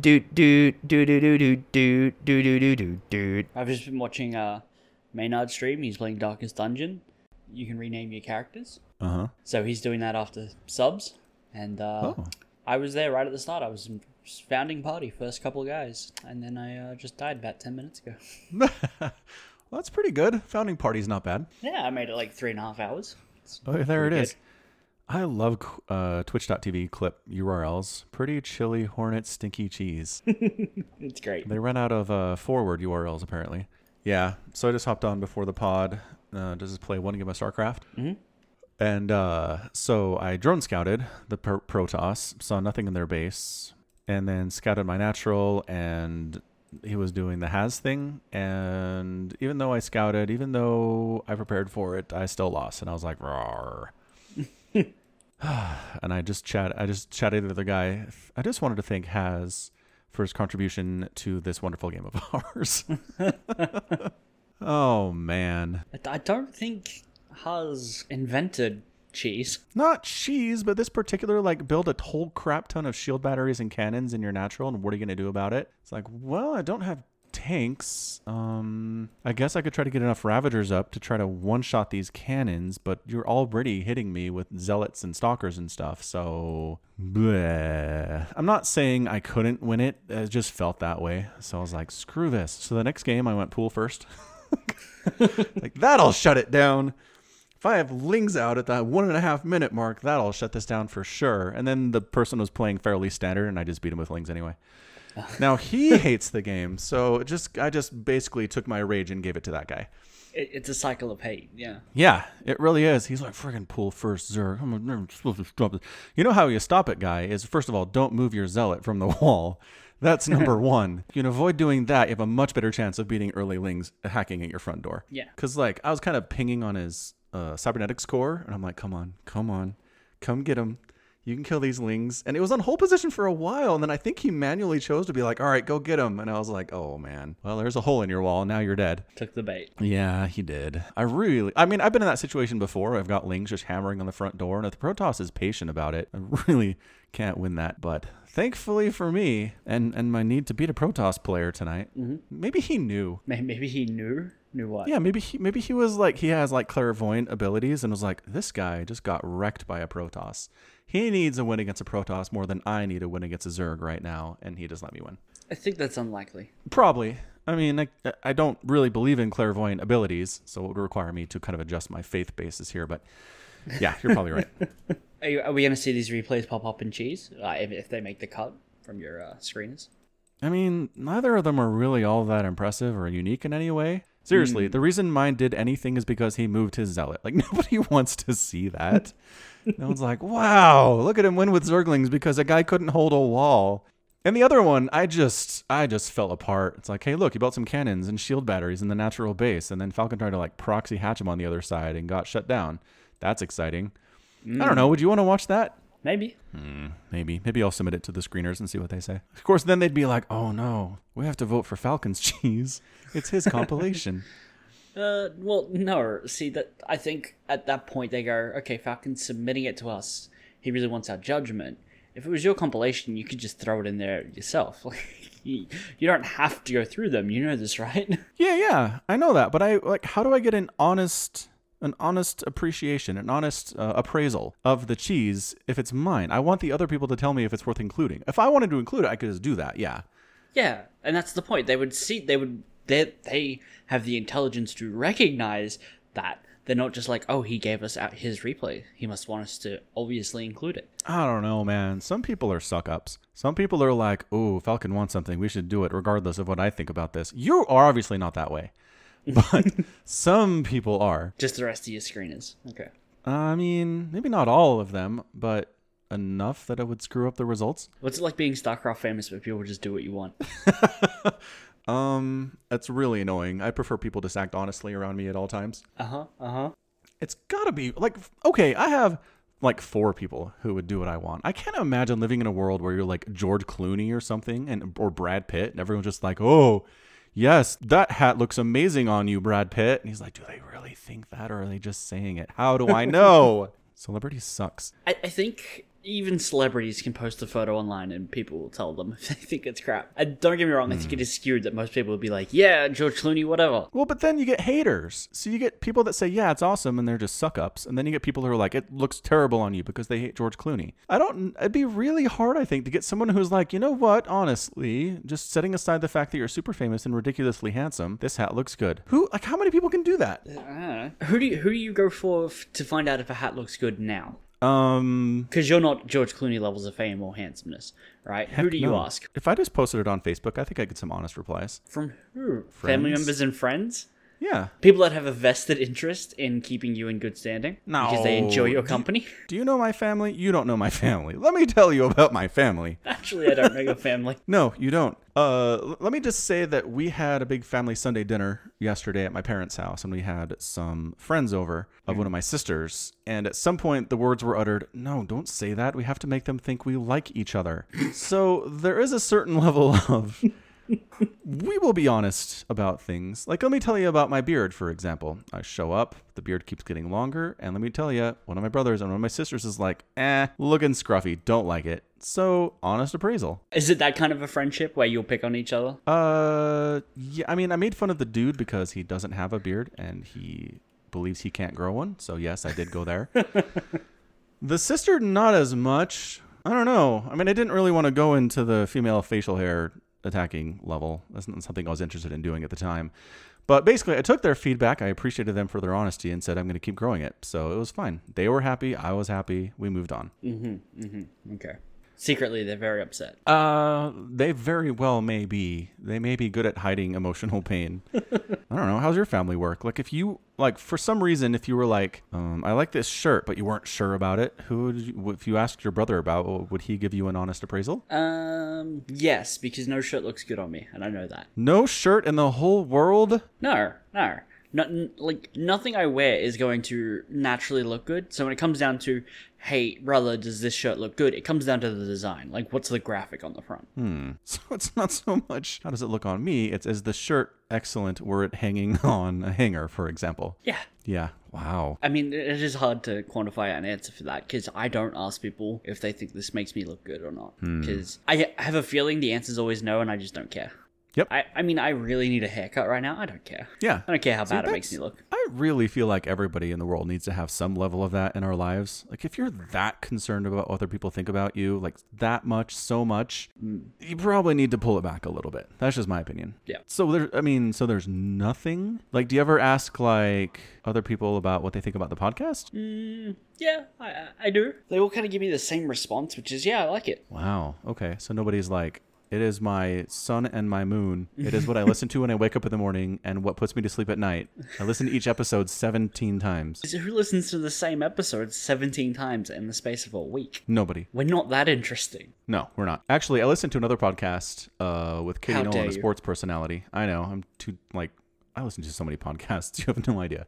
do do do do do do do do do do do do. I've just been watching uh, Maynard stream. He's playing Darkest Dungeon. You can rename your characters. Uh huh. So he's doing that after subs. And uh, Oh. I was there right at the start. I was in founding party, first couple of guys. And then I uh, just died about 10 minutes ago. well, that's pretty good. Founding party's not bad. Yeah, I made it like three and a half hours. It's Oh, there it pretty is. I love uh, Twitch.tv clip URLs. Pretty chili hornet stinky cheese. It's great. they run out of uh, forward URLs apparently. Yeah, so I just hopped on before the pod. Uh, just play one game of StarCraft. Mhm. And uh, so I drone scouted the Pro- Protoss, saw nothing in their base, and then scouted my natural, and he was doing the has thing. And even though I scouted, even though I prepared for it, I still lost. And I was like, "Rawr." and I just chat. I just chatted with the guy. I just wanted to thank Has for his contribution to this wonderful game of ours. oh man, I- don't think Has invented cheese. not cheese, but this particular like build a whole crap ton of shield batteries and cannons in your natural, and what are you gonna do about it? It's like, well, I don't have tanks. Um, I guess I could try to get enough Ravagers up to try to one shot these cannons, but you're already hitting me with zealots and stalkers and stuff. So, bleh. I'm not saying I couldn't win it. It just felt that way. So I was like, screw this. So the next game, I went pool first. like that'll shut it down. If I have Lings out at that one and a half minute mark, that'll shut this down for sure. And then the person was playing fairly standard, and I just beat him with Lings anyway. now he hates the game, so just I just basically took my rage and gave it to that guy. It, it's a cycle of hate. Yeah. Yeah, it really is. He's like, friggin' pull first, Zerg. I'm never supposed to stop it. You know how you stop it, guy, is first of all, don't move your zealot from the wall. That's number one. You can avoid doing that. You have a much better chance of beating early lings hacking at your front door. Yeah. Because, like, I was kind of pinging on his uh, cybernetics core, and I'm like, come on, come on, come get him. You can kill these lings. And it was on hold position for a while. And then I think he manually chose to be like, all right, go get him. And I was like, oh, man. Well, there's a hole in your wall. Now you're dead. Took the bait. Yeah, he did. I really, I mean, I've been in that situation before. I've got Lings just hammering on the front door, and if the Protoss is patient about it, I really can't win that. But thankfully for me, and and my need to beat a Protoss player tonight, mm-hmm. maybe he knew. Maybe he knew. Knew what? Yeah, maybe he maybe he was like he has like clairvoyant abilities and was like, this guy just got wrecked by a Protoss. He needs a win against a Protoss more than I need a win against a Zerg right now, and he just let me win. I think that's unlikely. Probably. I mean, I, I don't really believe in clairvoyant abilities, so it would require me to kind of adjust my faith basis here. But yeah, you're probably right. Are, you, are we going to see these replays pop up in cheese uh, if, if they make the cut from your uh, screeners? I mean, neither of them are really all that impressive or unique in any way. Seriously, hmm. the reason mine did anything is because he moved his zealot. Like nobody wants to see that. no one's like, "Wow, look at him win with Zerglings because a guy couldn't hold a wall." And the other one, I just, I just fell apart. It's like, hey, look, he built some cannons and shield batteries in the natural base, and then Falcon tried to like proxy hatch him on the other side and got shut down. That's exciting. I don't know. Hmm. Would you want to watch that? Maybe. Maybe. Maybe I'll submit it to the screeners and see what they say. Of course, then they'd be like, oh no, we have to vote for Falcon's cheese. It's his compilation. Uh, well, no. See that I think at that point they go, okay, Falcon's submitting it to us. He really wants our judgment. If it was your compilation, you could just throw it in there yourself. Like you, you don't have to go through them. You know this, right? yeah, yeah, I know that. But I like, how do I get an honest, an honest appreciation, an honest uh, appraisal of the cheese if it's mine? I want the other people to tell me if it's worth including. If I wanted to include it, I could just do that. Yeah. Yeah, and that's the point. They would see. They would. They they have the intelligence to recognize that they're not just like, oh, he gave us out his replay. He must want us to obviously include it. I don't know, man. Some people are suck ups. Some people are like, "Oh, Falcon wants something. We should do it, regardless of what I think about this." You are obviously not that way, but some people are. Just the rest of your screeners. Okay. I mean, maybe not all of them, but enough that it would screw up the results. What's it like being StarCraft famous, but people just do what you want? Um, that's really annoying. I prefer people to act honestly around me at all times. Uh huh. Uh huh. It's gotta be like, okay, I have like four people who would do what I want. I can't imagine living in a world where you're like George Clooney or something, and or Brad Pitt, and everyone's just like, oh, yes, that hat looks amazing on you, Brad Pitt. And he's like, do they really think that, or are they just saying it? How do I know? Celebrity sucks. I, I think even celebrities can post a photo online and people will tell them if they think it's crap. And don't get me wrong, I think it is skewed that most people will be like, yeah, George Clooney, whatever. Well, but then you get haters. So you get people that say, yeah, it's awesome, and they're just suck ups. And then you get people who are like, it looks terrible on you because they hate George Clooney. I don't, it'd be really hard, I think, to get someone who's like, you know what, honestly, just setting aside the fact that you're super famous and ridiculously handsome, this hat looks good. Who, like, how many people can do that? I. Who do you, who do you go for f- to find out if a hat looks good now? Um, Because you're not George Clooney levels of fame or handsomeness, right? who do you no. ask? If I just posted it on Facebook, I think I'd get some honest replies. From who? Family members and friends? Yeah. People that have a vested interest in keeping you in good standing because they enjoy No. your Do- company. Do you know my family? You don't know my family. Let me tell you about my family. Actually, I don't know your family. No, you don't. Uh, let me just say that we had a big family Sunday dinner yesterday at my parents' house, and we had some friends over of one of my sisters. And at some point, the words were uttered, "No, don't say that. We have to make them think we like each other." so there is a certain level of. We will be honest about things. Like, let me tell you about my beard, for example. I show up, the beard keeps getting longer, and let me tell you, one of my brothers and one of my sisters is like, eh, looking scruffy, don't like it. So, honest appraisal. Is it that kind of a friendship where you'll pick on each other? Uh, yeah. I mean, I made fun of the dude because he doesn't have a beard and he believes he can't grow one. So yes, I did go there. the sister, not as much. I don't know. I mean, I didn't really want to go into the female facial hair attacking level. That's not something I was interested in doing at the time. But basically, I took their feedback. I appreciated them for their honesty and said I'm going to keep growing it. So it was fine. They were happy. I was happy. We moved on. Mm-hmm, mm-hmm. Okay. Secretly, they're very upset. Uh, they very well may be. They may be good at hiding emotional pain. I don't know. How's your family work? Like, if you like, for some reason, if you were like, um, I like this shirt, but you weren't sure about it, who would you, if you asked your brother about, would he give you an honest appraisal? Um, yes, because no shirt looks good on me, and I know that. No shirt in the whole world. No, no. Not, like nothing I wear is going to naturally look good. So when it comes down to, hey brother, does this shirt look good? It comes down to the design. Like, what's the graphic on the front? Hmm. So it's not so much how does it look on me. It's is the shirt excellent were it hanging on a hanger, for example. Yeah. Yeah. Wow. I mean, it is hard to quantify an answer for that because I don't ask people if they think this makes me look good or not. Because I have a feeling the answer's always no, and I just don't care. Yep. I, I mean, I really need a haircut right now. I don't care. Yeah. I don't care how bad it makes me look. I really feel like everybody in the world needs to have some level of that in our lives. Like, if you're that concerned about what other people think about you, like that much, so much, mm. you probably need to pull it back a little bit. That's just my opinion. Yeah. So there, I mean, so there's nothing. Like, do you ever ask like other people about what they think about the podcast? Mm, yeah, I, I- I do. They all kind of give me the same response, which is, yeah, I like it. Wow. Okay. So nobody's like, it is my sun and my moon. It is what I listen to when I wake up in the morning and what puts me to sleep at night. I listen to each episode 17 times. Who listens to the same episode 17 times in the space of a week? Nobody. We're not that interesting. No, we're not. Actually, I listened to another podcast uh, with Katie How Nolan, a sports personality. I know. I'm too, like, I listen to so many podcasts. You have no idea.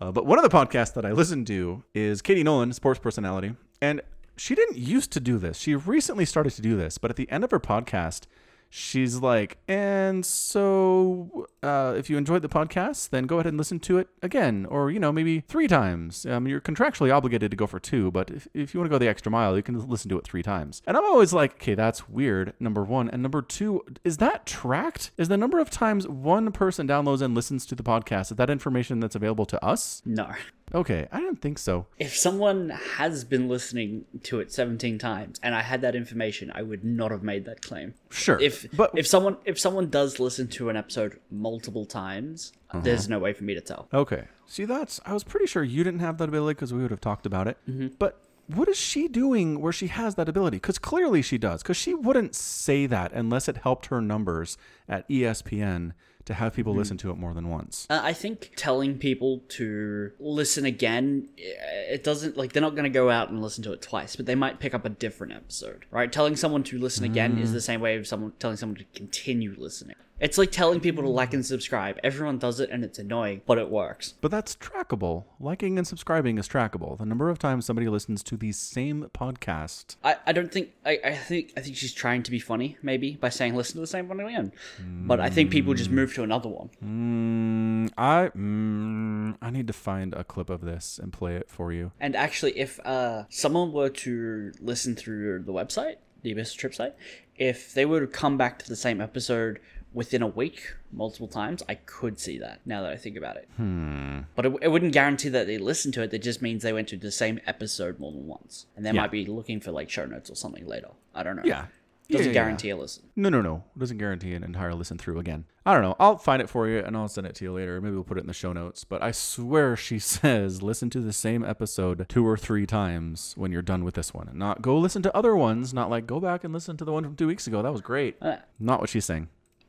Uh, but one of the podcasts that I listen to is Katie Nolan, sports personality. And she didn't used to do this. She recently started to do this. But at the end of her podcast, she's like, and so uh, if you enjoyed the podcast, then go ahead and listen to it again, or, you know, maybe three times. Um, you're contractually obligated to go for two, but if, if you want to go the extra mile, you can listen to it three times. And I'm always like, okay, that's weird, number one. And number two, is that tracked? Is the number of times one person downloads and listens to the podcast, is that information that's available to us? No. Okay, I didn't think so. If someone has been listening to it 17 times and I had that information, I would not have made that claim. Sure. If but if someone if someone does listen to an episode multiple times, Uh-huh. there's no way for me to tell. Okay. See, that's. I was pretty sure you didn't have that ability because we would have talked about it. But what is she doing where she has that ability? Because clearly she does. Because she wouldn't say that unless it helped her numbers at ESPN to have people listen to it more than once. Uh, I think telling people to listen again, eh, it doesn't like they're not going to go out and listen to it twice, but they might pick up a different episode, right? Telling someone to listen again Mm. is the same way of someone telling someone to continue listening. It's like telling people to like and subscribe. Everyone does it and it's annoying, but it works. But that's trackable. Liking and subscribing is trackable. The number of times somebody listens to the same podcast. I, I don't think I, I think I think she's trying to be funny, maybe, by saying listen to the same one again. But I think people just move to another one. Mm, I mm, I need to find a clip of this and play it for you. And actually, if uh, someone were to listen through the website, the Abyss Trip site, if they were to come back to the same episode within a week multiple times, I could see that now that I think about it. Hmm. But it, it wouldn't guarantee that they listened to it. That just means they went to the same episode more than once. And they Yeah. might be looking for like show notes or something later. I don't know. Yeah. Doesn't Yeah, yeah, yeah. guarantee a listen. No, no, no. It doesn't guarantee an entire listen through again. I don't know. I'll find it for you and I'll send it to you later. Maybe we'll put it in the show notes. But I swear she says listen to the same episode two or three times when you're done with this one. And not go listen to other ones. Not like go back and listen to the one from two weeks ago. That was great. Uh, Not what she's saying.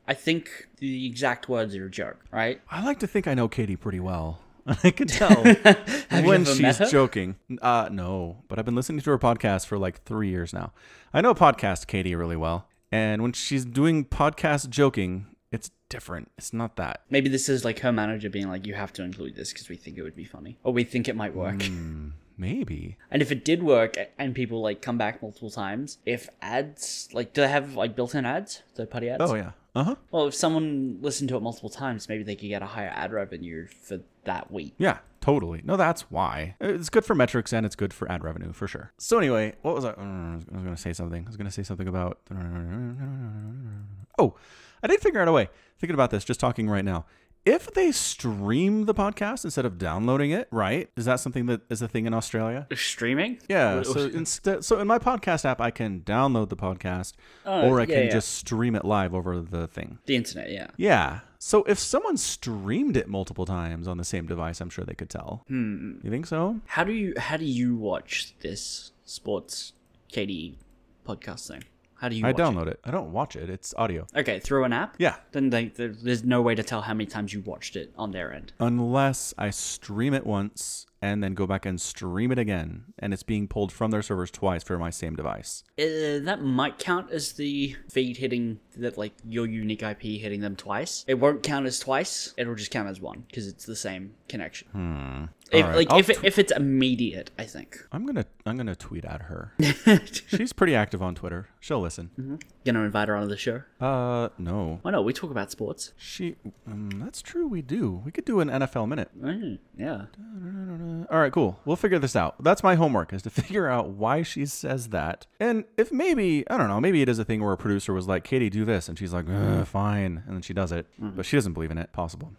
I think the exact words are a joke, right? I like to think I know Katie pretty well. I can tell when she's joking. Uh, no, but I've been listening to her podcast for like three years now. I know podcast Katie really well, and when she's doing podcast joking, it's different. It's not that. Maybe this is like her manager being like, "You have to include this because we think it would be funny, or we think it might work." Hmm. Maybe. And if it did work, and people like come back multiple times, if ads like do they have like built-in ads, third-party ads? Oh yeah. Uh huh. Well, if someone listened to it multiple times, maybe they could get a higher ad revenue for that week. Yeah. Totally. No, that's why. It's good for metrics and it's good for ad revenue for sure. So anyway, what was I? I was going to say something. I was going to say something about. Oh, I did figure out a way. Thinking about this, just talking right now. If they stream the podcast instead of downloading it, right? Is that something that is a thing in Australia? Streaming? Yeah. So instead, so in my podcast app, I can download the podcast, or I yeah, can yeah. just stream it live over the thing. the internet, yeah. Yeah. So if someone streamed it multiple times on the same device, I'm sure they could tell. Hmm. You think so? How do you how do you watch this sports KD podcast thing? How do you? I watch download it. I don't watch it. It's audio. Okay, through an app. Yeah. Then they, there's no way to tell how many times you watched it on their end. Unless I stream it once and then go back and stream it again, and it's being pulled from their servers twice for my same device. Uh, that might count as the feed hitting that like your unique IP hitting them twice. It won't count as twice. It'll just count as one because it's the same connection. Hmm. If, Alright, like I'll if it, tw- if it's immediate, I think. I'm gonna I'm gonna tweet at her. She's pretty active on Twitter. She'll listen. Gonna invite her onto the show. Uh, no. Why not? We talk about sports. She. Um, that's true. We do. We could do an NFL minute. Mm, yeah. All right, cool. We'll figure this out. That's my homework is to figure out why she says that. And if maybe, I don't know, maybe it is a thing where a producer was like, Katie, do this. And she's like, "Uh, fine. And then she does it. But she doesn't believe in it. Possible.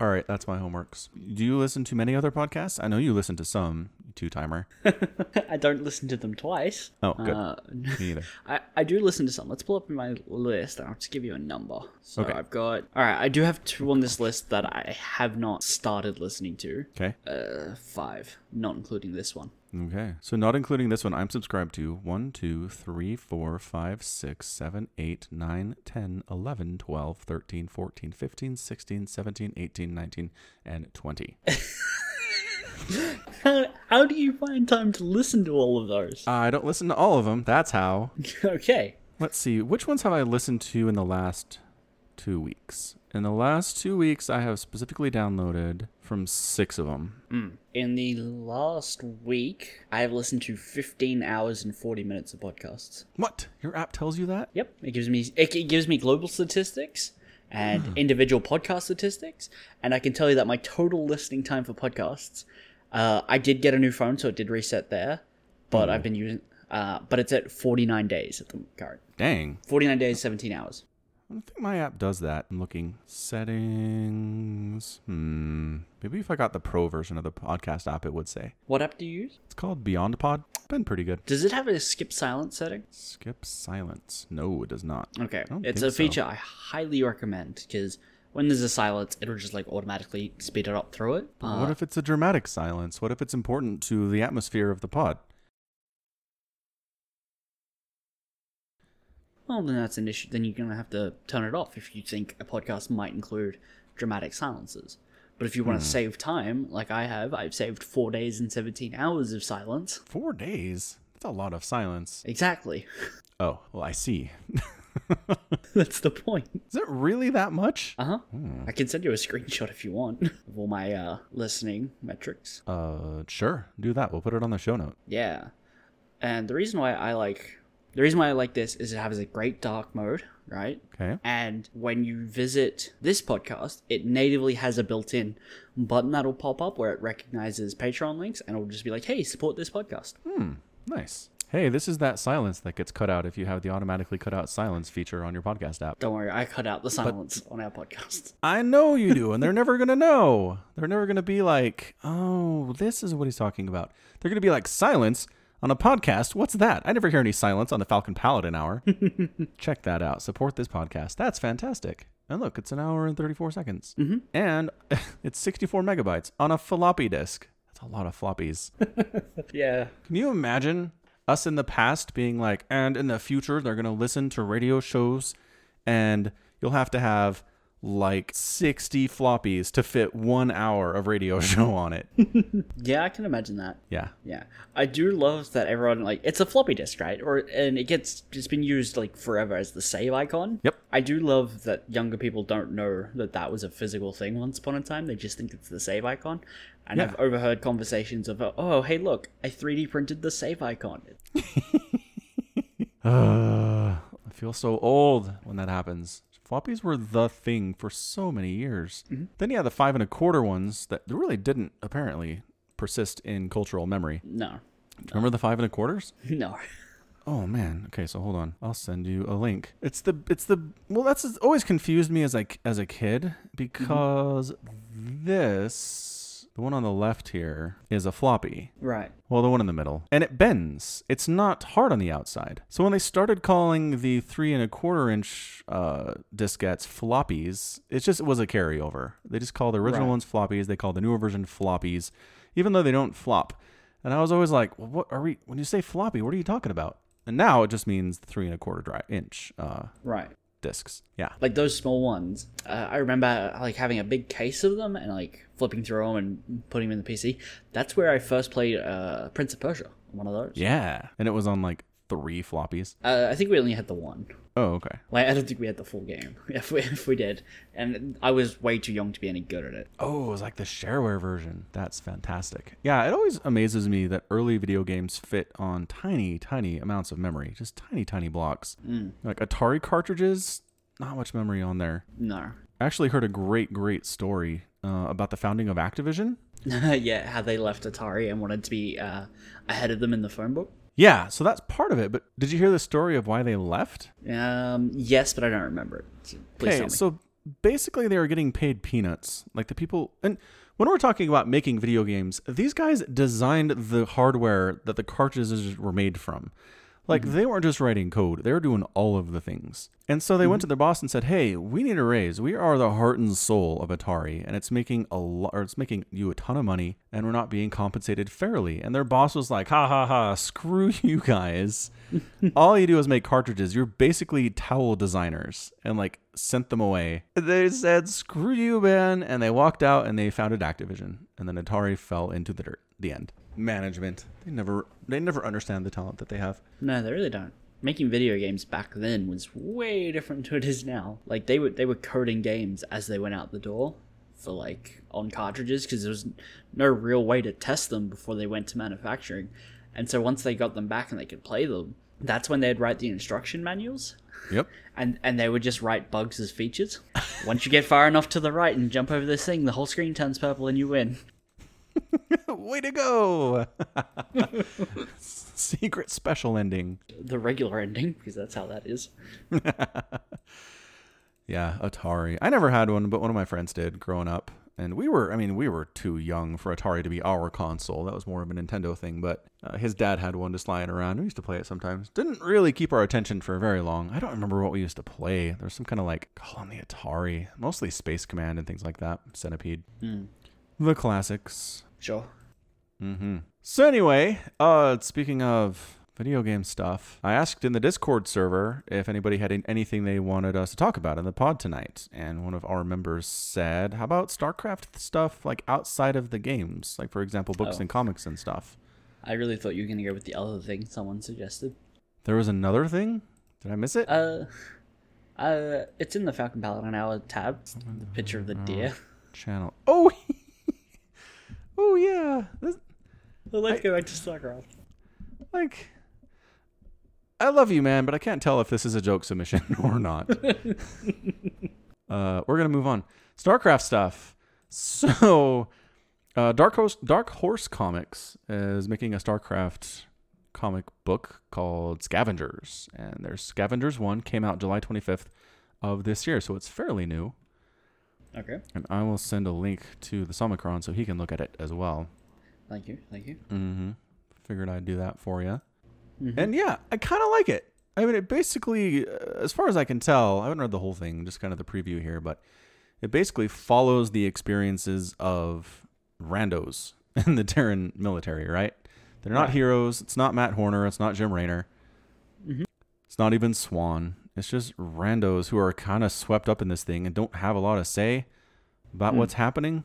All right, that's my homeworks. Do you listen to many other podcasts? I know you listen to some, two timer. I don't listen to them twice. Oh, good. Uh, Me either. I, I do listen to some. Let's pull up my list and I'll just give you a number. So Okay. I've got. Alright, I do have two on this list that I have not started listening to. Okay. Uh, five, not including this one. Okay. So not including this one, I'm subscribed to 1, 2, 3, 4, 5, 6, 7, 8, 9, 10, 11, 12, 13, 14, 15, 16, 17, 18, 19, and 20. How, how do you find time to listen to all of those? I don't listen to all of them. That's how. okay. Let's see. Which ones have I listened to in the last two weeks? In the last two weeks, I have specifically downloaded from six of them. Hmm. In the last week, I have listened to 15 hours and 40 minutes of podcasts. What? Your app tells you that? Yep, it gives me it, it gives me global statistics and hmm. individual podcast statistics, and I can tell you that my total listening time for podcasts. Uh, I did get a new phone, so it did reset there, but I've been using. Uh, but it's at 49 days at the current. Dang. 49 days, 17 hours. I don't think my app does that. I'm looking. Settings. Hmm. Maybe if I got the pro version of the podcast app, it would say. What app do you use? It's called BeyondPod. Been pretty good. Does it have a skip silence setting? Skip silence. No, it does not. Okay, it's a so. feature I highly recommend because when there's a silence, it'll just like automatically speed it up through it. Uh, what if it's a dramatic silence? What if it's important to the atmosphere of the pod? Well, then that's an issue. Then you're going to have to turn it off if you think a podcast might include dramatic silences. But if you Hmm. want to save time, like I have, I've saved four days and 17 hours of silence. Four days? That's a lot of silence. Exactly. Oh, well, I see. That's the point. Is it really that much? Uh huh. I can send you a screenshot if you want of all my uh, listening metrics. Uh, sure. Do that. We'll put it on the show note. Yeah. And the reason why I like the reason why I like this is it has a great dark mode, right? Okay. And when you visit this podcast, it natively has a built-in button that'll pop up where it recognizes Patreon links and it'll just be like, "Hey, support this podcast." Hmm. Nice. Hey, this is that silence that gets cut out if you have the automatically cut out silence feature on your podcast app. Don't worry, I cut out the silence on our podcast. I know you do, and they're never going to know. They're never going to be like, oh, this is what he's talking about. They're going to be like, silence on a podcast? What's that? I never hear any silence on the Falcon Paladin Hour. Check that out. Support this podcast. That's fantastic. And look, it's an hour and 34 seconds. Mm-hmm. And it's 64 megabytes on a floppy disk. That's a lot of floppies. Yeah. Can you imagine us in the past being like, and in the future, they're going to listen to radio shows and you'll have to have like 60 floppies to fit one hour of radio show on it. Yeah, I can imagine that. yeah. Yeah, I do love that everyone like it's a floppy disk, right? Or and it gets it's been used like forever as the save icon. Yep. I do love that younger people don't know that that was a physical thing once upon a time. They just think it's the save icon, and Yeah. I've overheard conversations of oh hey look I 3D printed the save icon. Uh, I feel so old when that happens. Floppies were the thing for so many years. Then you had the five and a quarter ones that really didn't apparently persist in cultural memory. No, Remember the five and a quarters? no. Oh man. Okay, so hold on. I'll send you a link. It's the it's the well that's always confused me as like as a kid because this the one on the left here is a floppy. Right. Well, the one in the middle. And it bends. It's not hard on the outside. So when they started calling the three and a quarter inch uh, diskettes floppies, it just was a carryover. They just call the original Right. ones floppies. They call the newer version floppies, even though they don't flop. And I was always like, well, what are we, when you say floppy, what are you talking about? And now it just means three and a quarter dry inch uh, Right. Discs. Yeah. Like those small ones. Uh, I remember like having a big case of them and like flipping through them and putting them in the PC. That's where I first played uh, Prince of Persia. One of those. Yeah. And it was on like three floppies. Uh, I think we only had the one. Oh, okay. Like I don't think we had the full game. If we if we did, and I was way too young to be any good at it. Oh, it was like the shareware version. That's fantastic. Yeah, it always amazes me that early video games fit on tiny, tiny amounts of memory, just tiny, tiny blocks. Like Atari cartridges, not much memory on there. No. I actually heard a great, great story uh, about the founding of Activision. yeah, how they left Atari and wanted to be uh, ahead of them in the phone book. Yeah, so that's part of it. But did you hear the story of why they left? Um, yes, but I don't remember it. Please Okay, so basically they were getting paid peanuts. Like the people and when we're talking about making video games, these guys designed the hardware that the cartridges were made from. Like mm-hmm. they weren't just writing code, they were doing all of the things. And so they went mm-hmm. to their boss and said, "Hey, we need a raise. We are the heart and soul of Atari, and it's making a lot, or it's making you a ton of money, and we're not being compensated fairly." And their boss was like, "Ha ha ha! Screw you guys! all you do is make cartridges. You're basically towel designers," and like sent them away. They said, "Screw you, man!" And they walked out and they founded Activision, and then Atari fell into the dirt. The end. Management. They never, they never understand the talent that they have. no, they really don't. Making video games back then was way different to what it is now. Like they were they were coding games as they went out the door for like on cartridges because there was no real way to test them before they went to manufacturing. And so once they got them back and they could play them, that's when they'd write the instruction manuals. Yep. and and they would just write bugs as features. Once you get far enough to the right and jump over this thing, the whole screen turns purple and you win. Way to go! Secret special ending. The regular ending, because that's how that is. Yeah, Atari. I never had one, but one of my friends did growing up. And we were, I mean, we were too young for Atari to be our console. That was more of a Nintendo thing. But uh, his dad had one just lying around. We used to play it sometimes. Didn't really keep our attention for very long. I don't remember what we used to play. There was some kind of like, call on the Atari. Mostly Space Command and things like that. Centipede. The classics. Sure. Mm-hmm. So anyway, uh, speaking of video game stuff, I asked in the Discord server if anybody had anything they wanted us to talk about in the pod tonight, and one of our members said, "How about StarCraft stuff like outside of the games, like for example, books Oh. and comics and stuff?" I really thought you were going to go with the other thing someone suggested. There was another thing. Did I miss it? Uh, Uh, it's in the Falcon Paladin Hour tab. The picture of the deer. Channel. Oh, oh yeah. This, let's go back to StarCraft. like, I love you, man, but I can't tell if this is a joke submission or not. uh, we're gonna move on. StarCraft stuff. So, uh, Dark Horse Dark Horse Comics is making a StarCraft comic book called Scavengers, and there's Scavengers One came out July 25th of this year, so it's fairly new. Okay. And I will send a link to the Somicron so he can look at it as well. Thank you. Thank you. Mm-hmm. Figured I'd do that for you. Mhm. And yeah, I kind of like it. I mean, it basically, uh, as far as I can tell, I haven't read the whole thing, just kind of the preview here, but it basically follows the experiences of randos in the Terran military, right? They're not Right. heroes. It's not Matt Horner. It's not Jim Raynor. Mm-hmm. It's not even Swan. It's just randos who are kind of swept up in this thing and don't have a lot of say about Hmm. what's happening.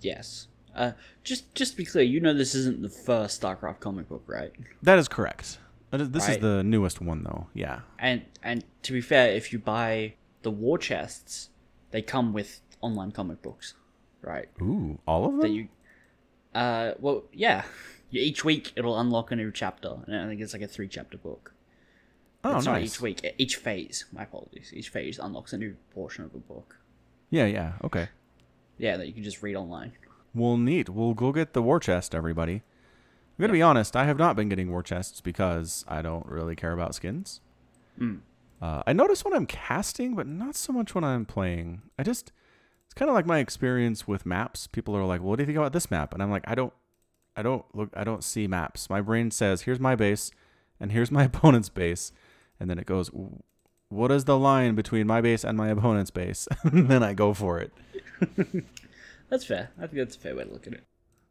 Yes. Uh, just just to be clear, you know this isn't the first StarCraft comic book, right? That is correct. That is- This is the newest one, though. Yeah. And and to be fair, if you buy the war chests, they come with online comic books, right? Ooh, all of them. That you, uh, well, yeah. You- Each week it'll unlock a new chapter, and I think it's like a three chapter book. Oh, it's nice. each week, each phase. My apologies. Each phase unlocks a new portion of a book. Yeah, yeah. Okay. Yeah, that you can just read online. Well, neat. We'll go get the war chest, everybody. I'm gonna be honest. I have not been getting war chests because I don't really care about skins. Mm. Uh, I notice when I'm casting, but not so much when I'm playing. I just it's kind of like my experience with maps. People are like, "What do you think about this map?" And I'm like, "I don't, I don't look, I don't see maps. My brain says, here's my base, and here's my opponent's base, and then it goes, what is the line between my base and my opponent's base? and then I go for it. That's fair. I think that's a fair way to look at it.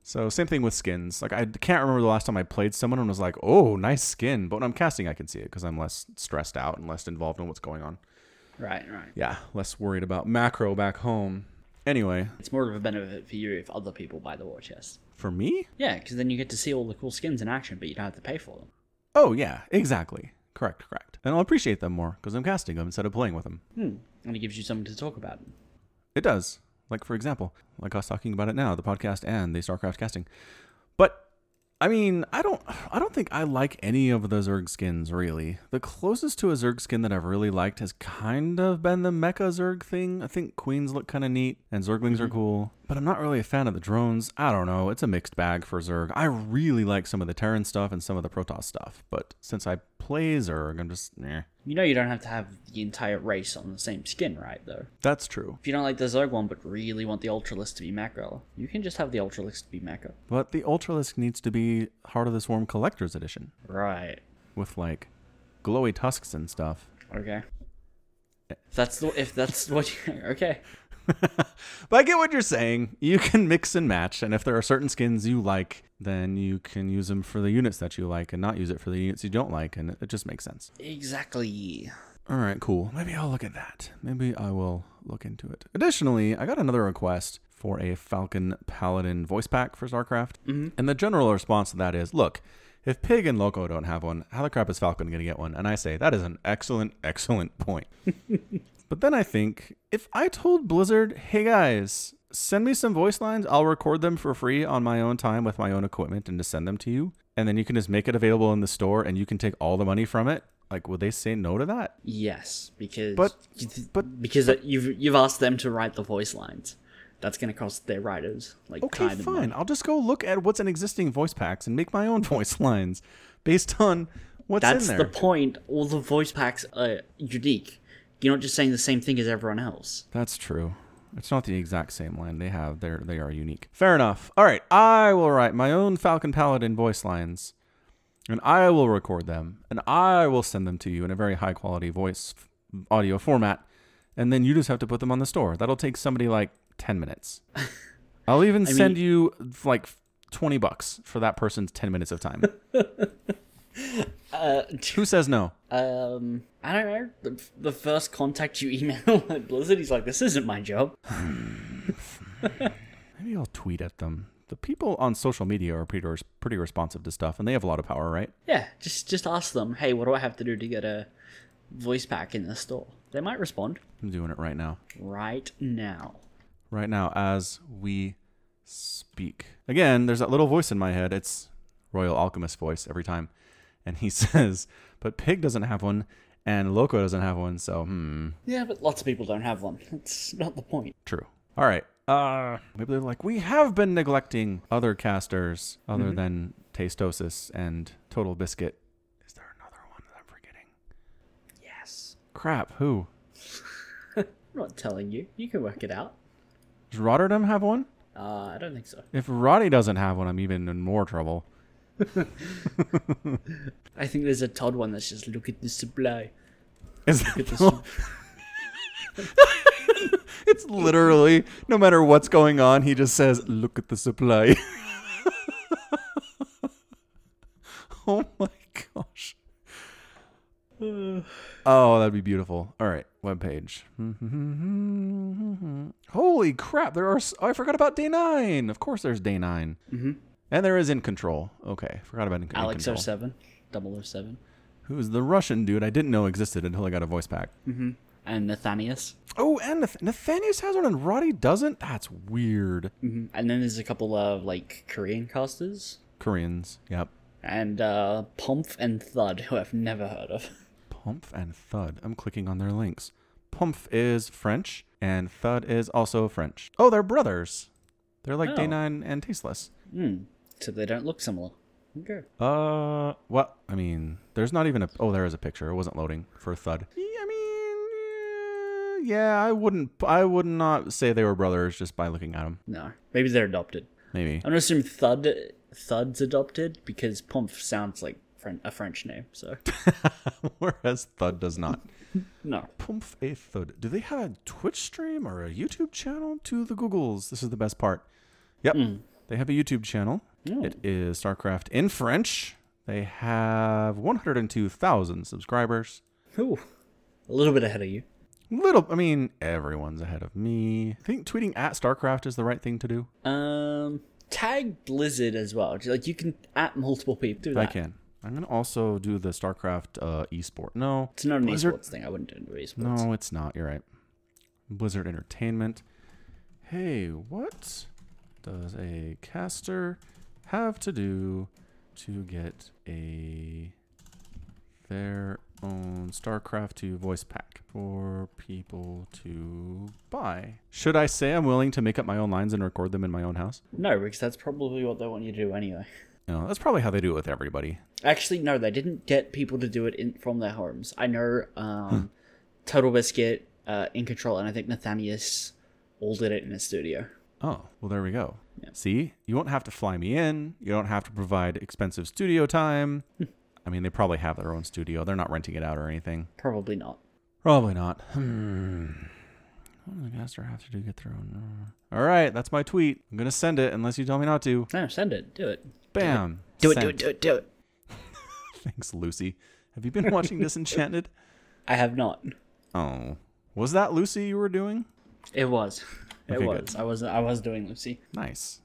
So same thing with skins. Like I can't remember the last time I played someone and was like, "Oh, nice skin," but when I'm casting, I can see it because I'm less stressed out and less involved in what's going on. Right, right. Yeah, less worried about macro back home. Anyway, It's more of a benefit for you if other people buy the war chest. for me, Yeah, because then you get to see all the cool skins in action, but you don't have to pay for them. oh yeah, exactly, correct, correct, and I'll appreciate them more because I'm casting them instead of playing with them. Hmm. And it gives you something to talk about. It does. Like for example, like us talking about it now, the podcast and the StarCraft casting. But I mean, I don't I don't think I like any of the Zerg skins really. The closest to a Zerg skin that I've really liked has kind of been the Mecha Zerg thing. I think Queens look kind of neat and Zerglings are cool, but I'm not really a fan of the drones. I don't know, it's a mixed bag for Zerg. I really like some of the Terran stuff and some of the Protoss stuff, but since I play Zerg, I'm just eh. You know you don't have to have the entire race on the same skin, right, though? That's true. If you don't like the Zerg one but really want the Ultralisk to be Mecha, you can just have the Ultralisk to be Mecha. But the Ultralisk needs to be Heart of the Swarm Collector's Edition. Right. with like glowy tusks and stuff. Okay. If that's the if that's what you okay. But I get what you're saying. You can mix and match, and if there are certain skins you like, then you can use them for the units that you like and not use it for the units you don't like, and it, just makes sense. Exactly. All right, cool. Maybe I'll look at that. Maybe I will look into it. Additionally, I got another request for a Falcon Paladin voice pack for StarCraft, Mhm. and the general response to that is, look. If Pig and Loco don't have one, how the crap is Falcon going to get one? And I say, that is an excellent, excellent point. But then I think if I told Blizzard, hey guys, send me some voice lines, I'll record them for free on my own time with my own equipment and just send them to you. And then you can just make it available in the store and you can take all the money from it. Like, would they say no to that? Yes, because But- but- because you've you've asked them to write the voice lines. That's gonna cost their writers like Okay, time and fine. money. I'll just go look at what's in existing voice packs and make my own voice lines based on what's That's in the point. All the voice packs are unique. You're not just saying the same thing as everyone else. That's true. It's not the exact same line they have. They're they are unique. Fair enough. All right, I will write my own Falcon Paladin voice lines, and I will record them, and I will send them to you in a very high quality voice audio format, and then you just have to put them on the store. That'll take somebody like ten minutes. I'll even I send mean- you like twenty bucks for that person's ten minutes of time. Uh, Who says no? um, I don't know. The, the first contact you email at Blizzard, he's like, "This isn't my job." Maybe I'll tweet at them. The people on social media are pretty res- pretty responsive to stuff, and they have a lot of power, right? Yeah, just just ask them. Hey, what do I have to do to get a voice pack in the store. They might respond I'm doing it right now. right now. Right now, as we speak. Again, there's that little voice in my head. It's Royal Alchemist voice every time. And he says, but Pig doesn't have one, and Loco doesn't have one, so hmm. Yeah, but lots of people don't have one. That's not the point. True. All right. Uh, maybe they're like, we have been neglecting other casters other than Tastosis and TotalBiscuit. Is there another one that I'm forgetting? Yes. Crap. Who? I'm not telling you. You can work it out. Does Rotterdam have one? Uh, I don't think so. If Roddy doesn't have one, I'm even in more trouble. I think there's a Todd one that's just look at the supply. Is Look at this. It's literally no matter what's going on, he just says, "Look at the supply." oh my gosh. oh, that'd be beautiful. All right, web page. Holy crap! There are. Oh, I forgot about day nine. Of course, there's day 9 Mm-hmm. And there is in control. Okay, forgot about in, in Alex control. 07, 007, Who's the Russian dude I didn't know existed until I got a voice pack. Mhm. And Nathanias. Oh, and Nath- Nathanias has one and Roddy doesn't. That's weird. hmm And then there's a couple of like Korean casters. Koreans. Yep. And uh, Pomf and Thud, who I've never heard of. Pomf and Thud. I'm clicking on their links. Pomf is French, and Thud is also French. Oh, they're brothers. They're like Day Oh. 9 and Tasteless. Hmm. So they don't look similar. Okay. Uh, what? I mean, there's not even a. Oh, there is a picture. It wasn't loading for Thud. Yeah, I mean, yeah, yeah, I wouldn't. I would not say they were brothers just by looking at them. No. Maybe they're adopted. Maybe. I'm gonna assume Thud Thud's adopted because Pomf sounds like Fren- a French name. So Whereas Thud does not. no. Pomf a Thud. Do they have a Twitch stream or a YouTube channel? To the Googles. This is the best part. Yep. They have a YouTube channel. It is StarCraft in French. They have 102,000 subscribers. Ooh. A little bit ahead of you. Little, I mean, everyone's ahead of me. I think tweeting at StarCraft is the right thing to do. Um. Tag Blizzard as well. Like you can at multiple people do that. I can. I'm gonna also do the StarCraft uh, esport. No, It's not an Blizzard- esports thing. I wouldn't do it esports. No, it's not. You're right. Blizzard Entertainment. Hey, what does a caster have to do to get a their own StarCraft 2 voice pack for people to buy? Should I say I'm willing to make up my own lines and record them in my own house? No, because that's probably what they want you to do anyway. No, that's probably how they do it with everybody. Actually, no, they didn't get people to do it in from their homes. I know um, TotalBiscuit, uh, In Control, and I think Nathanias all did it in a studio. Oh, well, there we go. Yeah. See, you won't have to fly me in. You don't have to provide expensive studio time. I mean, they probably have their own studio. They're not renting it out or anything. Probably not. Probably not. Hmm. What does a caster have to do to get their own? uh, All right, that's my tweet. I'm gonna send it unless you tell me not to. No, send it. Do it. Bam. Do it. Do it. Do it. Do it. Thanks, Lucy. Have you been watching Disenchantment? I have not. Oh, was that Lucy you were doing? It was. It was. good. I was. I was doing Lucy. Nice.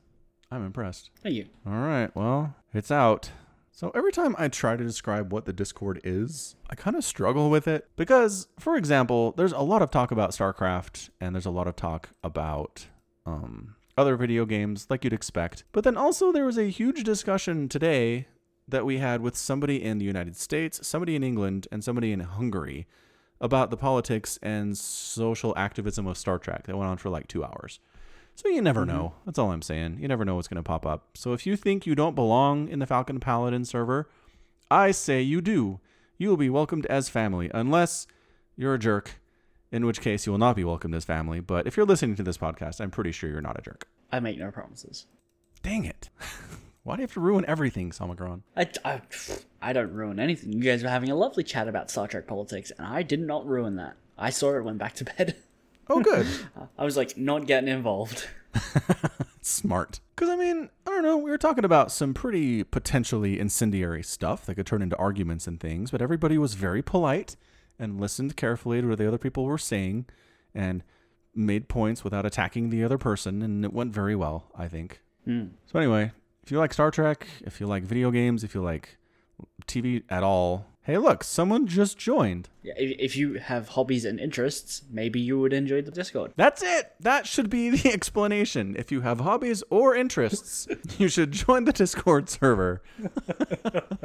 I'm impressed. Thank you. All right, well, it's out. So every time I try to describe what the Discord is, I kind of struggle with it because, for example, there's a lot of talk about StarCraft and there's a lot of talk about um, other video games like you'd expect. But then also there was a huge discussion today that we had with somebody in the United States, somebody in England, and somebody in Hungary about the politics and social activism of Star Trek that went on for like two hours. So you never mm-hmm. know. That's all I'm saying. You never know what's going to pop up. So if you think you don't belong in the Falcon Paladin server, I say you do. You will be welcomed as family, unless you're a jerk, in which case you will not be welcomed as family. But if you're listening to this podcast, I'm pretty sure you're not a jerk. I make no promises. Dang it. Why do you have to ruin everything, Samagron? I, I, I don't ruin anything. You guys were having a lovely chat about Star Trek politics, and I did not ruin that. I saw it, went back to bed. Oh, good. I was like, not getting involved. Smart. Because, I mean, I don't know. We were talking about some pretty potentially incendiary stuff that could turn into arguments and things, but everybody was very polite and listened carefully to what the other people were saying and made points without attacking the other person, and it went very well, I think. Hmm. So, anyway, if you like Star Trek, if you like video games, if you like TV at all, Hey, look, someone just joined. Yeah, if, if you have hobbies and interests, maybe you would enjoy the Discord. That's it. That should be the explanation. If you have hobbies or interests, you should join the Discord server.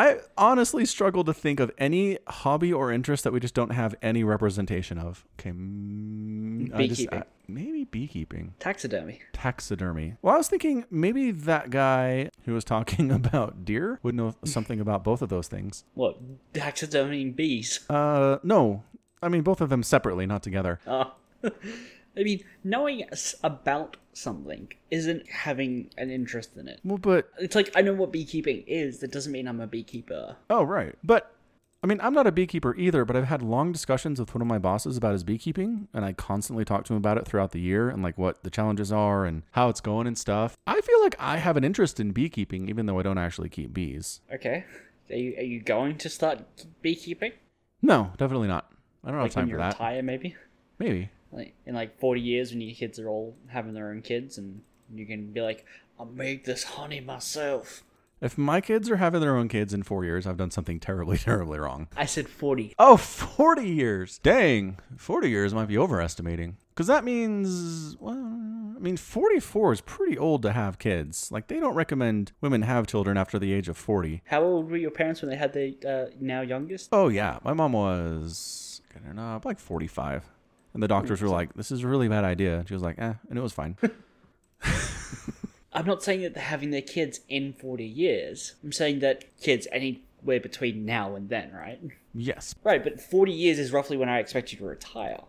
I honestly struggle to think of any hobby or interest that we just don't have any representation of. Okay, mm, I just- uh, maybe beekeeping, Taxidermy. taxidermy. Well, I was thinking maybe that guy who was talking about deer would know something about both of those things. What? Taxidermy bees. Uh, no, I mean both of them separately, not together. Oh. I mean, knowing about something isn't having an interest in it. Well, but It's like I know what beekeeping is. That doesn't mean I'm a beekeeper. Oh, right. But I mean, I'm not a beekeeper either, but I've had long discussions with one of my bosses about his beekeeping, and I constantly talk to him about it throughout the year and like what the challenges are and how it's going and stuff. I feel like I have an interest in beekeeping, even though I don't actually keep bees. Okay. Are you, are you going to start beekeeping? No, definitely not. I don't have Like when time for that. retire, maybe? Maybe. Like in like 40 years when your kids are all having their own kids and you can be like, I made this honey myself. If my kids are having their own kids in four years, I've done something terribly, terribly wrong. I said 40. Oh, 40 years. Dang. 40 years might be overestimating. Because that means, well, I mean, 44 is pretty old to have kids. Like, they don't recommend women have children after the age of 40. How old were your parents when they had their uh, now youngest? Oh, yeah. My mom was, I don't know, like 45. And the doctors were like, this is a really bad idea. And she was like, eh, and it was fine. I'm not saying that they're having their kids in 40 years. I'm saying that kids anywhere between now and then, right? yes. Right, but 40 years is roughly when I expect you to retire.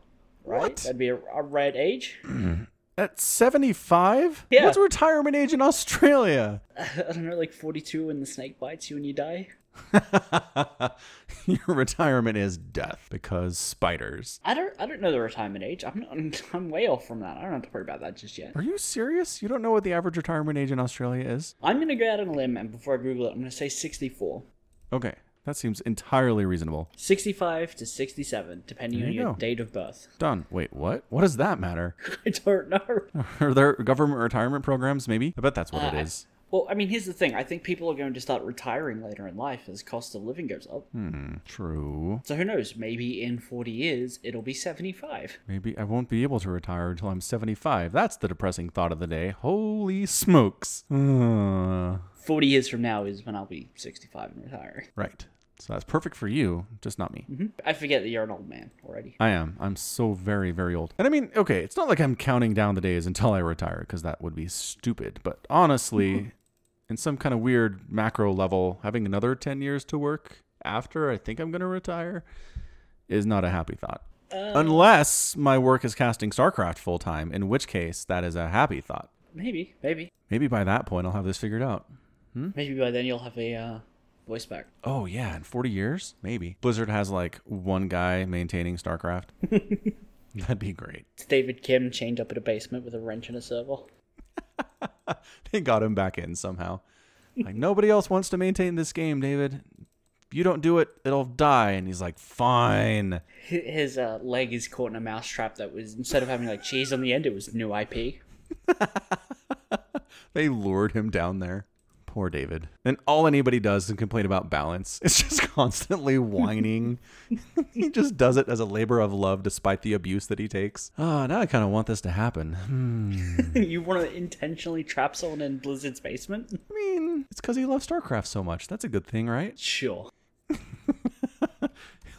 Right? What? That'd be a, a red age. At 75? Yeah. What's retirement age in Australia? I don't know, like 42 when the snake bites you and you die. Your retirement is death because spiders. I don't I don't know the retirement age. I'm not, I'm way off from that. I don't have to worry about that just yet. Are you serious? You don't know what the average retirement age in Australia is? I'm gonna go out on a limb and before I Google it, I'm gonna say 64. Okay, that seems entirely reasonable. 65 to 67, depending There on your go. date of birth. Done. Wait, what? What does that matter? I don't know. Are there government retirement programs? Maybe. I bet that's what it Uh, is. Well, I mean, here's the thing. I think people are going to start retiring later in life as cost of living goes up. Hmm. True. So who knows? Maybe in 40 years it'll be 75. Maybe I won't be able to retire until I'm 75. That's the depressing thought of the day. Holy smokes. Uh, 40 years from now is when I'll be 65 and retiring. right. So that's perfect for you, just not me. I forget that you're an old man already. I am. I'm so very, very old. And I mean, okay, it's not like I'm counting down the days until I retire, because that would be stupid. But honestly, in some kind of weird macro level, having another 10 years to work after I think I'm going to retire is not a happy thought. Unless my work is casting StarCraft full time, in which case that is a happy thought. Maybe, maybe. Maybe by that point I'll have this figured out. Maybe by then you'll have a uh, voice back. Oh, yeah, in 40 years? Maybe. Blizzard has like one guy maintaining StarCraft. That'd be great. It's David Kim chained up in a basement with a wrench and a server. They got him back in somehow. Like nobody else wants to maintain this game, David. If you don't do it, it'll die. And he's like, fine. His uh, leg is caught in a mousetrap that was, instead of having like cheese on the end, it was new IP. They lured him down there. Poor David. And all anybody does is complain about balance. It's just constantly whining. he just does it as a labor of love despite the abuse that he takes. Ah, now I kind of want this to happen. Hmm. you want to intentionally trap someone in Blizzard's basement? I mean, it's because he loves StarCraft so much. That's a good thing, right? Sure.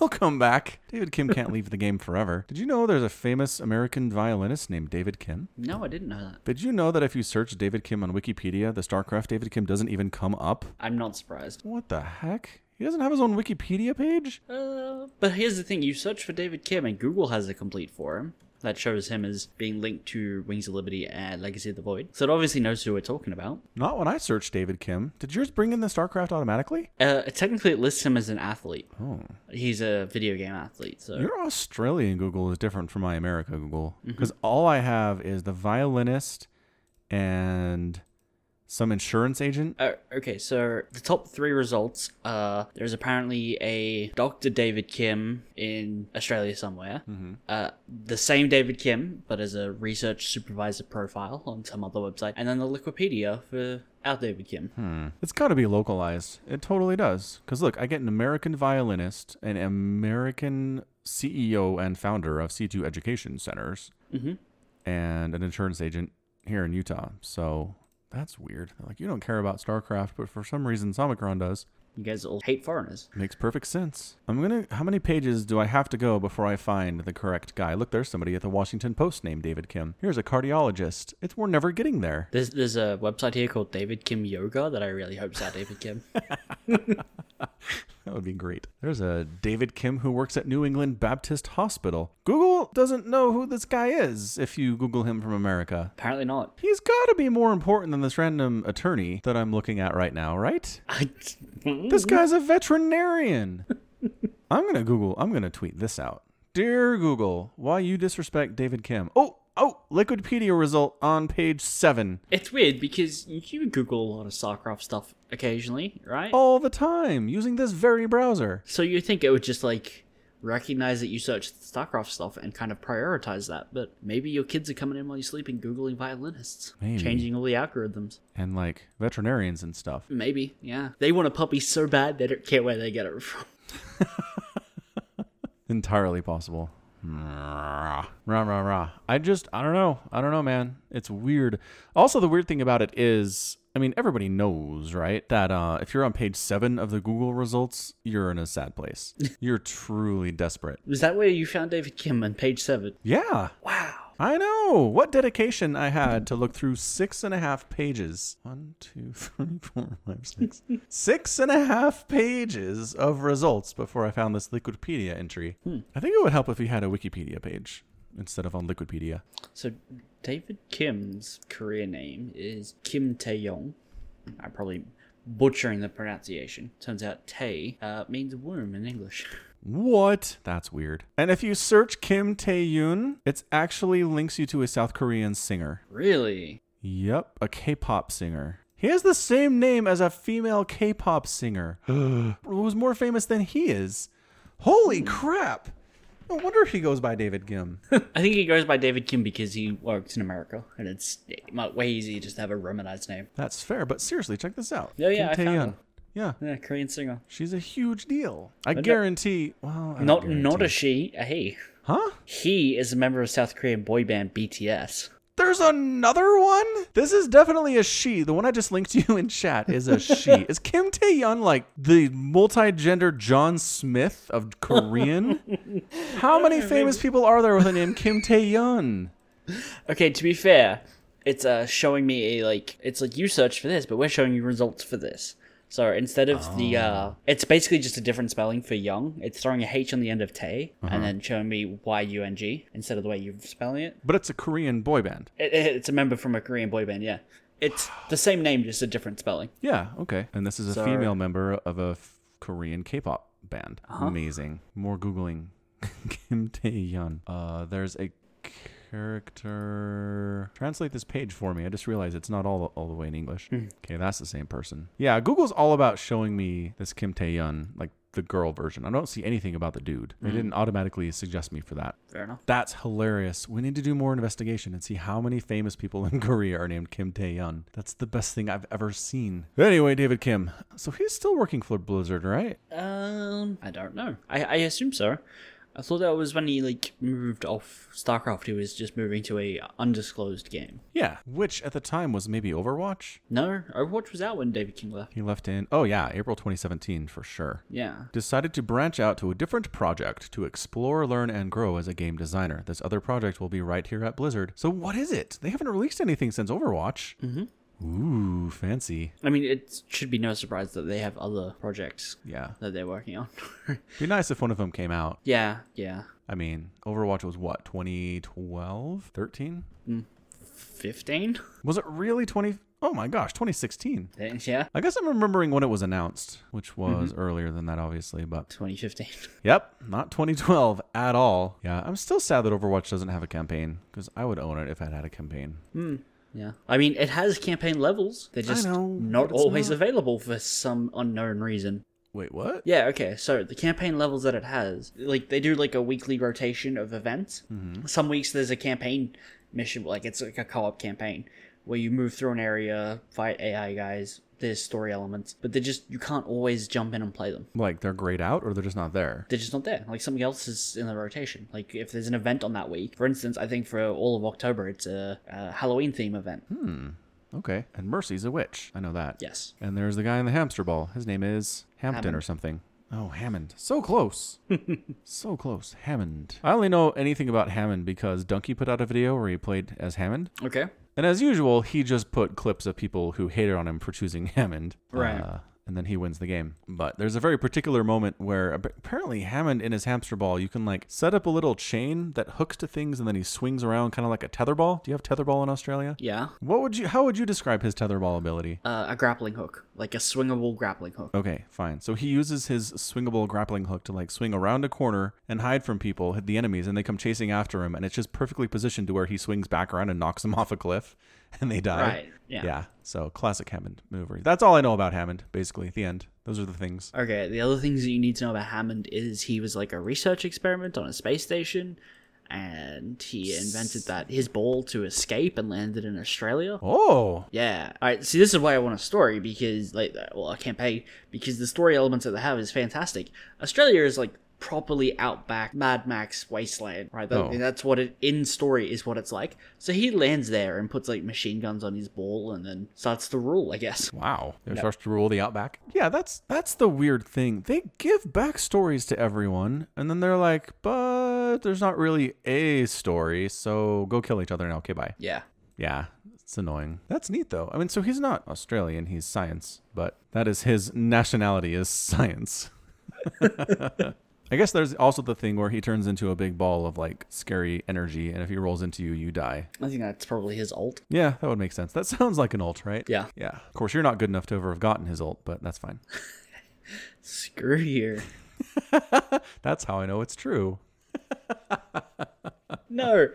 He'll come back. David Kim can't leave the game forever. Did you know there's a famous American violinist named David Kim? No, I didn't know that. Did you know that if you search David Kim on Wikipedia, the StarCraft David Kim doesn't even come up? I'm not surprised. What the heck? He doesn't have his own Wikipedia page? Uh, but here's the thing: you search for David Kim, and Google has a complete for him that shows him as being linked to Wings of Liberty and Legacy of the Void. So it obviously knows who we're talking about. Not when I searched David Kim. Did yours bring in the StarCraft automatically? Uh, technically, it lists him as an athlete. Oh. He's a video game athlete. So Your Australian Google is different from my America Google. Because all I have is the violinist and Some insurance agent? Uh, okay, so the top three results uh there's apparently a Dr. David Kim in Australia somewhere. Uh, the same David Kim, but as a research supervisor profile on some other website, and then the Wikipedia for our David Kim. It's got to be localized. It totally does. Because look, I get an American violinist, an American CEO and founder of C2 Education Centers, Mhm. and an insurance agent here in Utah. So that's weird. Like, you don't care about StarCraft, but for some reason, Omicron does. You guys all hate foreigners. Makes perfect sense. I'm gonna. How many pages do I have to go before I find the correct guy? Look, there's somebody at the Washington Post named David Kim. Here's a cardiologist. It's we're never getting there. There's there's a website here called David Kim Yoga that I really hope's our David Kim. That would be great. There's a David Kim who works at New England Baptist Hospital. Google doesn't know who this guy is if you Google him from America. Apparently not. He's got to be more important than this random attorney that I'm looking at right now, right? This guy's a veterinarian. I'm going to Google, I'm going to tweet this out. Dear Google, why you disrespect David Kim? Oh, oh, Liquipedia result on page 7. it's weird because you Google a lot of StarCraft stuff occasionally, right? All the time using this very browser. So you think it would just like recognize that you searched StarCraft stuff and kind of prioritize that, but maybe your kids are coming in while you're sleeping googling violinists, Maybe. changing all the algorithms. And like veterinarians and stuff. Maybe, yeah. They want a puppy so bad they don't care where they get it from. Entirely possible. Rah, rah, rah. I just, I don't know. I don't know, man. It's weird. Also, the weird thing about it is, I mean, everybody knows, right? That uh, if you're on page seven of the Google results, you're in a sad place. you're truly desperate. Was that where you found David Kim on page seven? Yeah. Wow. I know. What dedication I had to look through six and a half pages. One, two, three, four, five, six. six and a half pages of results before I found this Liquipedia entry. I think it would help if you had a Wikipedia page instead of on Liquipedia. So David Kim's career name is Kim Taeyong. I'm probably butchering the pronunciation. Turns out Tae uh, means womb in English. What? That's weird. And if you search Kim Tae-yoon, it actually links you to a South Korean singer. really? Yep, a K-pop singer. He has the same name as a female K-pop singer who's more famous than he is. Holy hmm. crap! No wonder he goes by David Kim. I think he goes by David Kim because he works in America, and it's way easier just to have a Romanized name. That's fair, but seriously, check this out. Oh, yeah, yeah, I Kim found Tae-yeon. her. Yeah, Yeah, Korean singer. she's a huge deal. I guarantee. Well, I Not not a she, a he. Huh? He is a member of South Korean boy band BTS. There's another one? This is definitely a she. The one I just linked to you in chat is a she. is Kim Tae-yeon like the multi-gender John Smith of Korean? How many famous people are there with the name Kim Tae-yeon? Okay, to be fair, it's uh showing me a like it's like you searched for this, but we're showing you results for this. So instead of the uh it's basically just a different spelling for young. It's throwing a H on the end of Tay and then showing me Y U N G instead of the way you're spelling it. But it's a Korean boy band. It, it. It's a member from a Korean boy band, yeah. It's the same name, just a different spelling. Yeah, okay. And this is a So- female member of a f- Korean K-pop band. Amazing. More googling. Kim Tae-yeon. Uh, there's a character. Translate this page for me. I just realized it's not all all the way in English. Okay, that's the same person. Yeah, Google's all about showing me this Kim Tae-yeon, like the girl version. I don't see anything about the dude. They didn't automatically suggest me for that. Fair enough. That's hilarious. We need to do more investigation and see how many famous people in Korea are named Kim Tae-yeon. That's the best thing I've ever seen. Anyway, David Kim. So he's still working for Blizzard, right? Um, I don't know. I I assume so. I thought that was when he like moved off StarCraft. He was just moving to a undisclosed game. Yeah. Which at the time was maybe Overwatch. No, Overwatch was out when David Kim left. He left in, oh yeah, April 2017 for sure. Yeah. Decided to branch out to a different project to explore, learn, and grow as a game designer. This other project will be right here at Blizzard. So what is it? They haven't released anything since Overwatch. Mm-hmm. Ooh, fancy. I mean, it should be no surprise that they have other projects Yeah. that they're working on. Be nice if one of them came out. yeah, yeah. I mean, Overwatch was what, 2012? 13? 15? Was it really 20? Oh my gosh, 2016. Yeah. I guess I'm remembering when it was announced, which mm-hmm. was earlier than that, obviously, but 2015. yep, not 2012 at all. Yeah, I'm still sad that Overwatch doesn't have a campaign because I would own it if it had a campaign. Hmm. Yeah. I mean, it has campaign levels. They're just know, not always not- available for some unknown reason. Wait, what? Yeah, okay. So the campaign levels that it has, like they do like a weekly rotation of events. Mm-hmm. Some weeks there's a campaign mission, like it's like a co-op campaign where you move through an area, fight AI guys. There's story elements, but they're just you can't always jump in and play them. Like they're grayed out or they're just not there? They're just not there. Like something else is in the rotation. Like if there's an event on that week, for instance, I think for all of October it's a, a Halloween theme event. Hmm. Okay. And Mercy's a witch. I know that. Yes. And there's the guy in the hamster ball. His name is Hampton Hammond. or something. Oh, Hammond. So close. so close. Hammond. I only know anything about Hammond because Dunkey put out a video where he played as Hammond. Okay. And as usual, he just put clips of people who hated on him for choosing Hammond. Right. Uh, and then he wins the game. But there's a very particular moment where apparently Hammond in his hamster ball, you can like set up a little chain that hooks to things and then he swings around kind of like a tetherball. Do you have tetherball in Australia? Yeah. What would you how would you describe his tetherball ability? Uh, a grappling hook, like a swingable grappling hook. Okay, fine. So he uses his swingable grappling hook to like swing around a corner and hide from people, hit the enemies, and they come chasing after him, and it's just perfectly positioned to where he swings back around and knocks them off a cliff, and they die. Right. Yeah. Yeah. So classic Hammond maneuver. That's all I know about Hammond. Basically, the end. Those are the things. Okay, the other things that you need to know about Hammond is he was like a research experiment on a space station, and he invented that his ball to escape and landed in Australia. Oh, Yeah. All right. See, this is why I want a story because, like, well, a campaign because the story elements that they have is fantastic. Australia is like properly outback Mad Max wasteland, right? That, Oh. That's what it in story is what it's like. So he lands there and puts like machine guns on his ball and then starts to rule. I guess. wow! It starts to rule the outback. Yeah, that's that's the weird thing. They give backstories to everyone, and then they're like, "But there's not really a story, so go kill each other now." Okay, bye. Yeah. Yeah, it's annoying. That's neat though. I mean, so he's not Australian, he's science, but that is his nationality is science. I guess there's also the thing where he turns into a big ball of like scary energy, and if he rolls into you, you die. I think that's probably his ult. Yeah, that would make sense. That sounds like an ult, right? Yeah. Yeah. Of course, you're not good enough to ever have gotten his ult, but that's fine. Screw you. That's how I know it's true. No,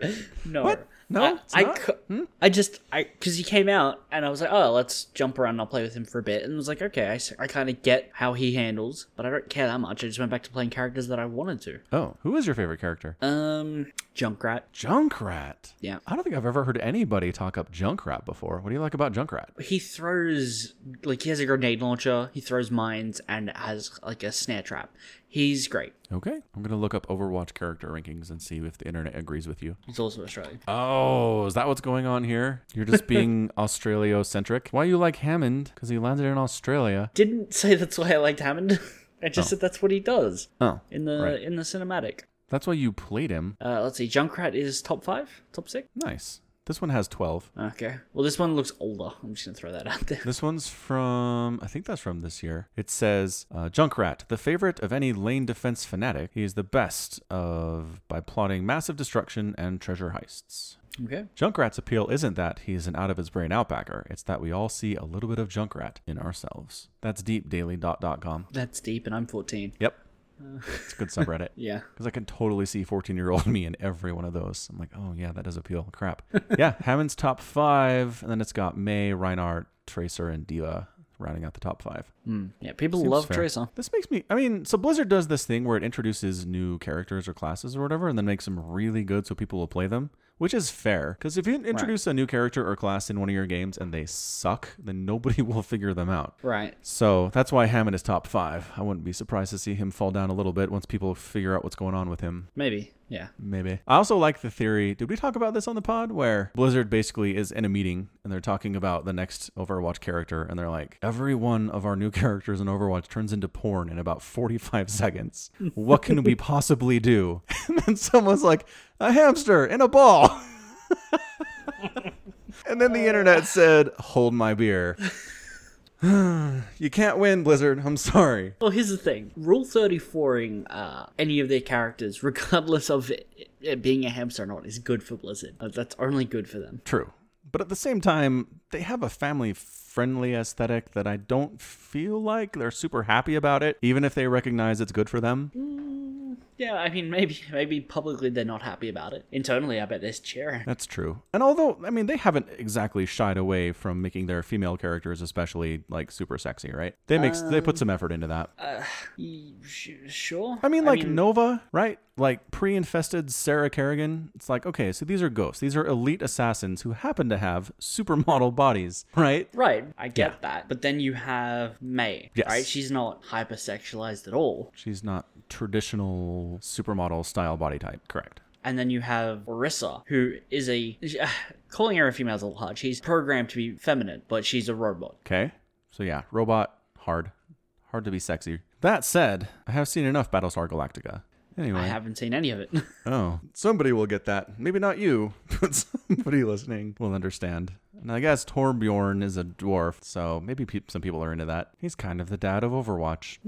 no. What? No, I, it's I, not? cou- I just, I, because he came out and I was like, oh, let's jump around and I'll play with him for a bit. And I was like, okay, I, I kind of get how he handles, but I don't care that much. I just went back to playing characters that I wanted to. Oh, who is your favorite character? Um, Junkrat. Junkrat. Yeah. I don't think I've ever heard anybody talk up Junkrat before. What do you like about Junkrat? He throws, like, he has a grenade launcher, he throws mines, and has, like, a snare trap. He's great. Okay. I'm going to look up Overwatch character rankings and see if the internet agrees with you. He's also Australian. Oh, is that what's going on here? You're just being Australia-centric? Why you like Hammond? Because he landed in Australia. Didn't say that's why I liked Hammond. I just Oh. said that's what he does Oh, in the Right. in the cinematic. that's why you played him. Uh, let's see, Junkrat is top five, top six. Nice. This one has 12. Okay. Well, this one looks older. I'm just gonna throw that out there. This one's from, I think that's from this year. It says, uh, Junkrat, the favorite of any lane defense fanatic. He is the best of by plotting massive destruction and treasure heists. Okay. Junkrat's appeal isn't that he's an out of his brain outbacker. It's that we all see a little bit of Junkrat in ourselves. That's deep, deepdaily.com. That's deep, and I'm 14. Yep. It's a good subreddit. Yeah. Because I can totally see 14 year old me in every one of those. I'm like, oh, yeah, that does appeal. Crap. yeah, Hammond's top five. And then it's got Mei, Reinhardt, Tracer, and D.Va rounding out the top five. Mm. Yeah. People Seems love fair. Tracer. This makes me, I mean, so Blizzard does this thing where it introduces new characters or classes or whatever and then makes them really good so people will play them, which is fair. Because if you introduce a new character or class in one of your games and they suck, then nobody will figure them out. Right. So that's why Hammond is top five. I wouldn't be surprised to see him fall down a little bit once people figure out what's going on with him. Maybe. Yeah. Maybe. I also like the theory. Did we talk about this on the pod? Where Blizzard basically is in a meeting and they're talking about the next Overwatch character, and they're like, every one of our new characters in Overwatch turns into porn in about 45 seconds. What can we possibly do? And then someone's like, a hamster in a ball. and then the internet said, hold my beer. you can't win, Blizzard. I'm sorry. Well, here's the thing: Rule 34ing uh, any of their characters, regardless of it, it being a hamster or not, is good for Blizzard. Uh, That's only good for them. True. But at the same time, they have a family friendly aesthetic that I don't feel like they're super happy about it, even if they recognize it's good for them. Mm, yeah, I mean, maybe maybe publicly they're not happy about it. Internally, I bet they're cheering. That's true. And although, I mean, they haven't exactly shied away from making their female characters, especially like super sexy, right? They makes they put um, some effort into that. Uh, sh- Sure. I mean, like Nova, right? Like pre-infested Sarah Kerrigan. It's like, okay, so these are ghosts. These are elite assassins who happen to have supermodel bodies, right? Right, I get Yeah. that. But then you have Mei, Yes. right? She's not hypersexualized at all. She's not traditional supermodel style body type, correct? And then you have Orisa, who is a. Calling her a female is a little hard. She's programmed to be feminine, but she's a robot. Okay. So yeah, robot, hard, hard to be sexy. That said, I have seen enough Battlestar Galactica. Anyway, I haven't seen any of it. Oh, somebody will get that. Maybe not you, but somebody listening will understand. And I guess Torbjorn is a dwarf, so maybe pe- some people are into that. He's kind of the dad of Overwatch.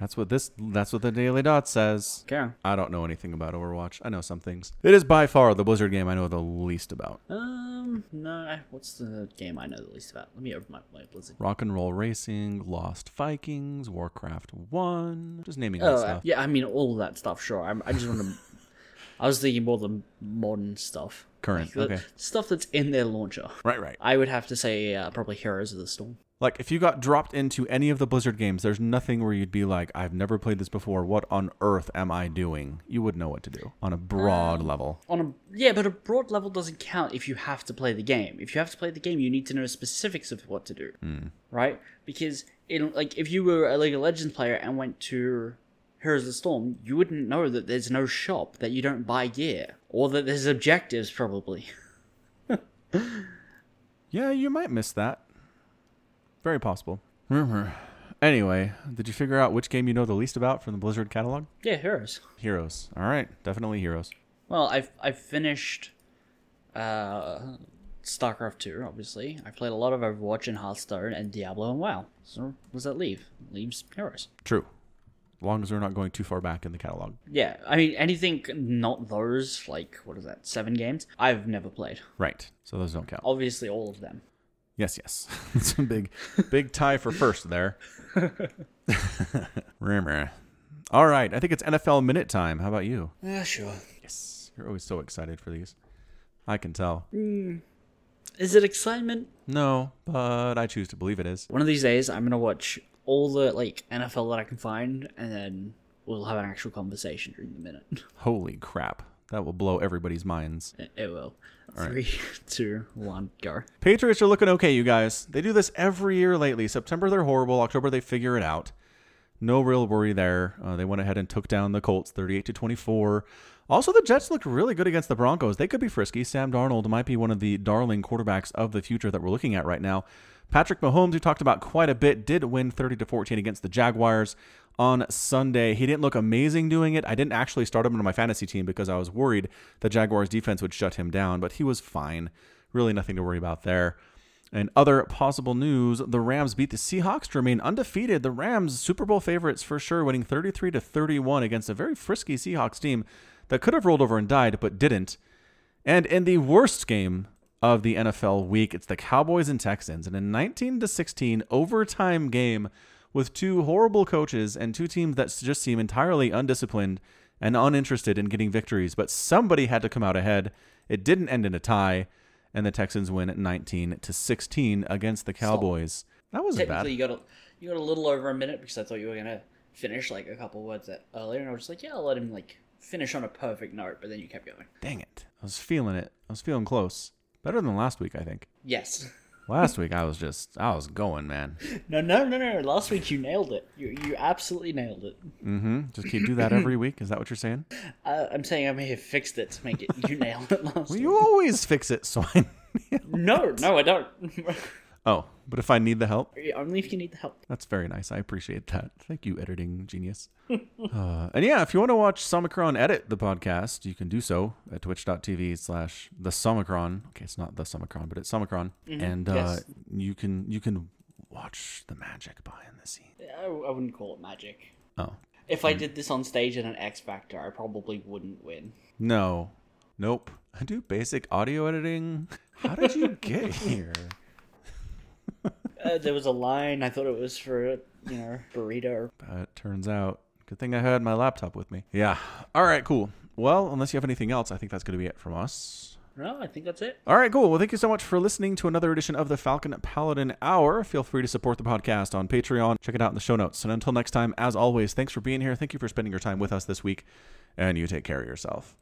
That's what this. That's what the Daily Dot says. okay. I don't know anything about Overwatch. I know some things. It is by far the Blizzard game I know the least about. Um, no. What's the game I know the least about? Let me open my, my Blizzard. Rock and Roll Racing, Lost Vikings, Warcraft One. Just naming that Oh, uh, stuff. yeah. I mean, all of that stuff. Sure. I, I just want to. I was thinking more the modern stuff. Current, the okay. Stuff that's in their launcher. Right, right. I would have to say uh, probably Heroes of the Storm. Like, if you got dropped into any of the Blizzard games, there's nothing where you'd be like, I've never played this before. What on earth am I doing? You would know what to do on a broad level. On a yeah, but a broad level doesn't count if you have to play the game. If you have to play the game, you need to know specifics of what to do, mm. right? Because in like if you were a League of Legends player and went to Heroes of the Storm, you wouldn't know that there's no shop that you don't buy gear or that there's objectives probably. Yeah, you might miss that. Very possible. Anyway, did you figure out which game you know the least about from the Blizzard catalog? yeah, Heroes. Heroes. All right, definitely Heroes. Well, I've I've finished uh, StarCraft two. Obviously, I played a lot of Overwatch and Hearthstone and Diablo and WoW. So what does that leave? Leaves Heroes. True. As long as we're not going too far back in the catalog. Yeah, I mean anything not those like what is that seven games I've never played. Right. So those don't count. Obviously, all of them. Yes, yes. it's a big, big tie for first there. Rumor. All right. I think it's NFL minute time. How about you? Yeah, sure. Yes. You're always so excited for these. I can tell. Hmm. Is it excitement? No, but I choose to believe it is. One of these days, I'm gonna watch all the like NFL that I can find, and then we'll have an actual conversation during the minute. Holy crap. That will blow everybody's minds. It, it will. Three, two, one, go. Patriots are looking okay, you guys. They do this every year lately. September they're horrible. October they figure it out. No real worry there. Uh, they went ahead and took down the Colts 38 to 24. Also, the Jets looked really good against the Broncos. They could be frisky. Sam Darnold might be one of the darling quarterbacks of the future that we're looking at right now. Patrick Mahomes, who talked about quite a bit, did win 30 to 14 against the Jaguars on Sunday. He didn't look amazing doing it. I didn't actually start him on my fantasy team because I was worried the Jaguars defense would shut him down, but he was fine. Really nothing to worry about there. And other possible news, the Rams beat the Seahawks to remain undefeated. The Rams, Super Bowl favorites for sure, winning 33 to 31 against a very frisky Seahawks team that could have rolled over and died but didn't. And in the worst game of the NFL week, it's the Cowboys and Texans in a 19 to 16 overtime game with two horrible coaches and two teams that just seem entirely undisciplined and uninterested in getting victories. But somebody had to come out ahead. It didn't end in a tie, and the Texans win 19 to 16 against the Cowboys. That wasn't Technically, bad. you got a, you got a little over a minute because I thought you were gonna finish like a couple words earlier, and I was just like, yeah, I'll let him like finish on a perfect note, but then you kept going. Dang it. I was feeling it. I was feeling close. Better than last week, I think. Yes. Last week I was just I was going, man. No, no, no, no. Last week you nailed it. You you absolutely nailed it. Mm-hmm. Just keep do that every week. Is that what you're saying? Uh, I'm saying I may have fixed it to make it. You nailed it last Well, week. you always fix it, so I. No, no, I don't. oh, but if I need the help, Only if you need the help. that's very nice. I appreciate that. Thank you, editing genius. uh, and yeah, if you want to watch Somicron edit the podcast, you can do so at twitch.tv slash the Somicron. Okay, it's not the Somicron, but it's Somicron. And uh, yes. you can you can watch the magic behind the scenes. I, I wouldn't call it magic. Oh. If I did this on stage in an X Factor, I probably wouldn't win. No. Nope. I do basic audio editing. How did you get here? Uh, there was a line. I thought it was for you know burrito. But it turns out Good thing I had my laptop with me. Yeah. All right, cool. Well, unless you have anything else, I think that's going to be it from us. No, I think that's it. All right, cool. Well, thank you so much for listening to another edition of the Falcon Paladin Hour. Feel free to support the podcast on Patreon. Check it out in the show notes. And until next time, as always, thanks for being here. Thank you for spending your time with us this week. And you take care of yourself.